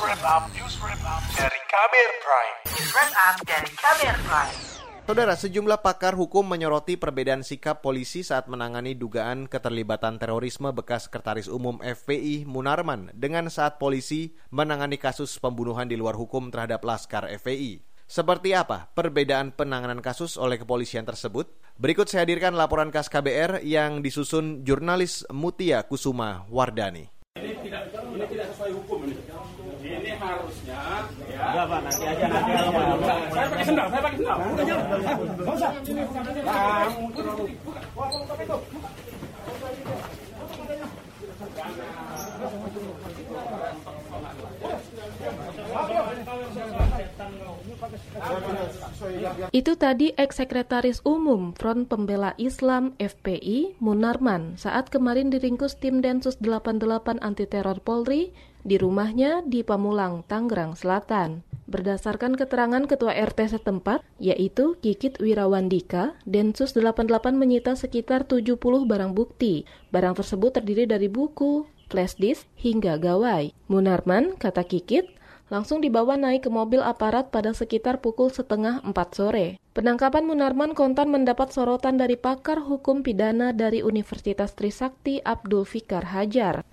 wrap up, news wrap up dari Kamer Prime. News wrap up dari Kamer Prime. Saudara, sejumlah pakar hukum menyoroti perbedaan sikap polisi saat menangani dugaan keterlibatan terorisme bekas Sekretaris Umum FPI Munarman dengan saat polisi menangani kasus pembunuhan di luar hukum terhadap Laskar FPI. Seperti apa perbedaan penanganan kasus oleh kepolisian tersebut? Berikut saya hadirkan laporan khas KBR yang disusun jurnalis Mutia Kusuma Wardani. Ini tidak ini tidak sesuai hukum ini. Harusnya ya. Enggak, Pak, nanti aja nanti aja. Saya pakai sendal, saya pakai sendal. Udah jalan. Enggak usah. Kamu. Wah, buka Itu tadi ex-sekretaris umum Front Pembela Islam FPI Munarman saat kemarin diringkus tim Densus 88 anti teror Polri di rumahnya di Pamulang, Tangerang Selatan. Berdasarkan keterangan ketua RT setempat, yaitu Kikit Wirawandika, Densus 88 menyita sekitar 70 barang bukti. Barang tersebut terdiri dari buku, flash disk, hingga gawai. Munarman, kata Kikit, langsung dibawa naik ke mobil aparat pada sekitar pukul setengah empat sore. Penangkapan Munarman kontan mendapat sorotan dari pakar hukum pidana dari Universitas Trisakti Abdul Fikar Hajar.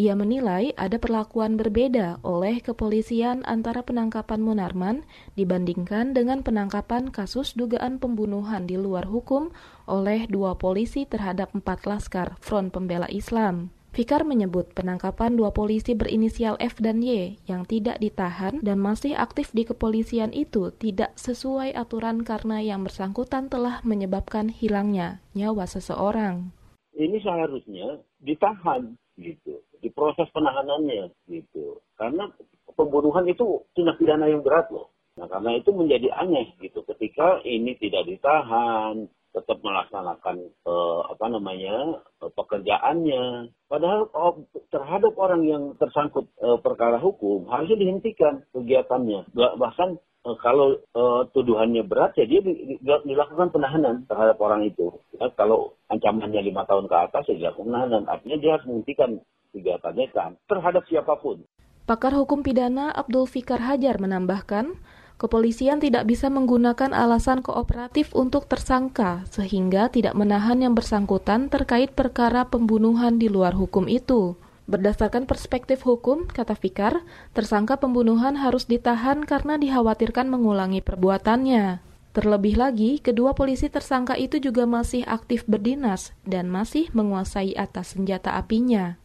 Ia menilai ada perlakuan berbeda oleh kepolisian antara penangkapan Munarman dibandingkan dengan penangkapan kasus dugaan pembunuhan di luar hukum oleh dua polisi terhadap empat laskar Front Pembela Islam. Fikar menyebut penangkapan dua polisi berinisial F dan Y yang tidak ditahan dan masih aktif di kepolisian itu tidak sesuai aturan karena yang bersangkutan telah menyebabkan hilangnya nyawa seseorang. Ini seharusnya ditahan gitu, diproses penahanannya gitu. Karena pembunuhan itu tindak pidana yang berat loh. Nah karena itu menjadi aneh gitu ketika ini tidak ditahan, tetap melaksanakan eh, apa namanya eh, pekerjaannya. Padahal oh, terhadap orang yang tersangkut eh, perkara hukum harusnya dihentikan kegiatannya. Bahkan eh, kalau eh, tuduhannya berat ya dia di- di- dilakukan penahanan terhadap orang itu. Ya, kalau ancamannya lima tahun ke atas ya dilakukan penahanan. Artinya dia harus menghentikan kegiatannya kan terhadap siapa pun. Pakar hukum pidana Abdul Fikar Hajar menambahkan, kepolisian tidak bisa menggunakan alasan kooperatif untuk tersangka sehingga tidak menahan yang bersangkutan terkait perkara pembunuhan di luar hukum itu. Berdasarkan perspektif hukum, kata Fikar, tersangka pembunuhan harus ditahan karena dikhawatirkan mengulangi perbuatannya. Terlebih lagi, kedua polisi tersangka itu juga masih aktif berdinas dan masih menguasai atas senjata apinya.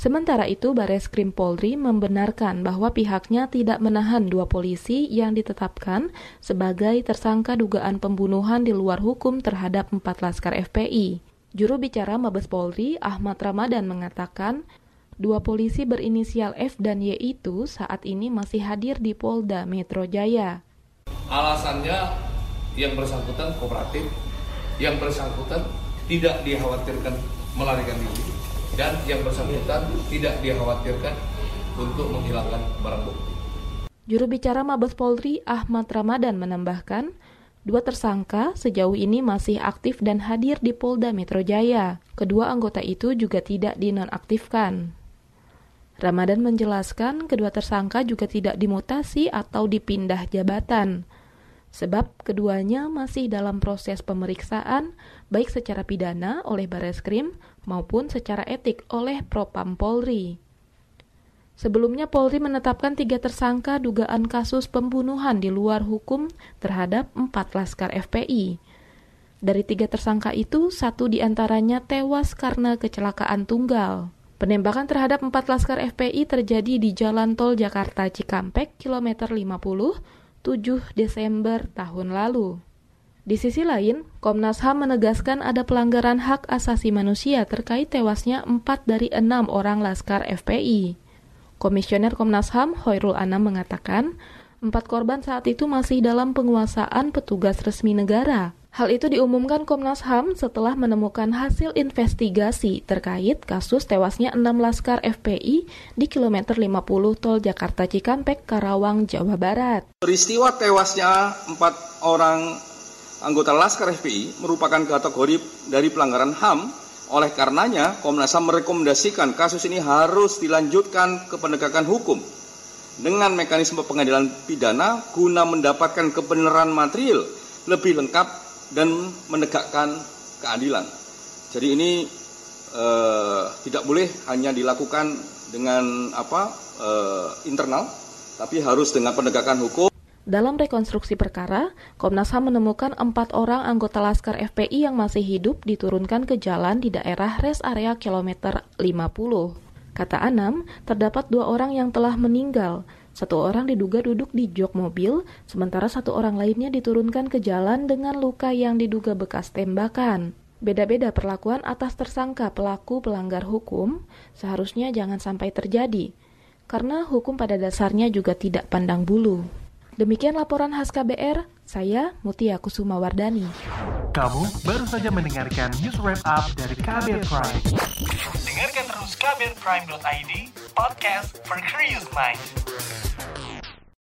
Sementara itu, Bares Krim Polri membenarkan bahwa pihaknya tidak menahan dua polisi yang ditetapkan sebagai tersangka dugaan pembunuhan di luar hukum terhadap empat laskar FPI. Juru bicara Mabes Polri, Ahmad Ramadan mengatakan, dua polisi berinisial F dan Y itu saat ini masih hadir di Polda Metro Jaya. alasannya yang bersangkutan kooperatif, yang bersangkutan tidak dikhawatirkan melarikan diri, dan yang bersangkutan tidak dikhawatirkan untuk menghilangkan barang bukti. Juru bicara Mabes Polri Ahmad Ramadan menambahkan, dua tersangka sejauh ini masih aktif dan hadir di Polda Metro Jaya. Kedua anggota itu juga tidak dinonaktifkan. Ramadan menjelaskan kedua tersangka juga tidak dimutasi atau dipindah jabatan. Sebab keduanya masih dalam proses pemeriksaan baik secara pidana oleh Bareskrim maupun secara etik oleh Propam Polri. Sebelumnya Polri menetapkan tiga tersangka dugaan kasus pembunuhan di luar hukum terhadap empat laskar FPI. Dari tiga tersangka itu, satu di antaranya tewas karena kecelakaan tunggal. Penembakan terhadap empat laskar FPI terjadi di Jalan Tol Jakarta Cikampek, kilometer 50, 7 Desember tahun lalu. Di sisi lain, Komnas HAM menegaskan ada pelanggaran hak asasi manusia terkait tewasnya empat dari enam orang laskar FPI. Komisioner Komnas HAM Hoirul Anam mengatakan, empat korban saat itu masih dalam penguasaan petugas resmi negara. Hal itu diumumkan Komnas HAM setelah menemukan hasil investigasi terkait kasus tewasnya enam laskar FPI di kilometer 50 tol Jakarta Cikampek, Karawang, Jawa Barat. Peristiwa tewasnya empat orang anggota Laskar FPI merupakan kategori dari pelanggaran HAM. Oleh karenanya, Komnas HAM merekomendasikan kasus ini harus dilanjutkan ke penegakan hukum dengan mekanisme pengadilan pidana guna mendapatkan kebenaran material lebih lengkap dan menegakkan keadilan. Jadi ini eh, tidak boleh hanya dilakukan dengan apa eh, internal, tapi harus dengan penegakan hukum. Dalam rekonstruksi perkara, Komnas HAM menemukan empat orang anggota Laskar FPI yang masih hidup diturunkan ke jalan di daerah res area kilometer 50. Kata Anam, terdapat dua orang yang telah meninggal. Satu orang diduga duduk di jok mobil, sementara satu orang lainnya diturunkan ke jalan dengan luka yang diduga bekas tembakan. Beda-beda perlakuan atas tersangka pelaku pelanggar hukum seharusnya jangan sampai terjadi, karena hukum pada dasarnya juga tidak pandang bulu. Demikian laporan khas KBR, saya Mutia Kusuma Wardani. Kamu baru saja mendengarkan news wrap up dari KBR Prime. Dengarkan terus kbrprime.id, podcast for curious mind.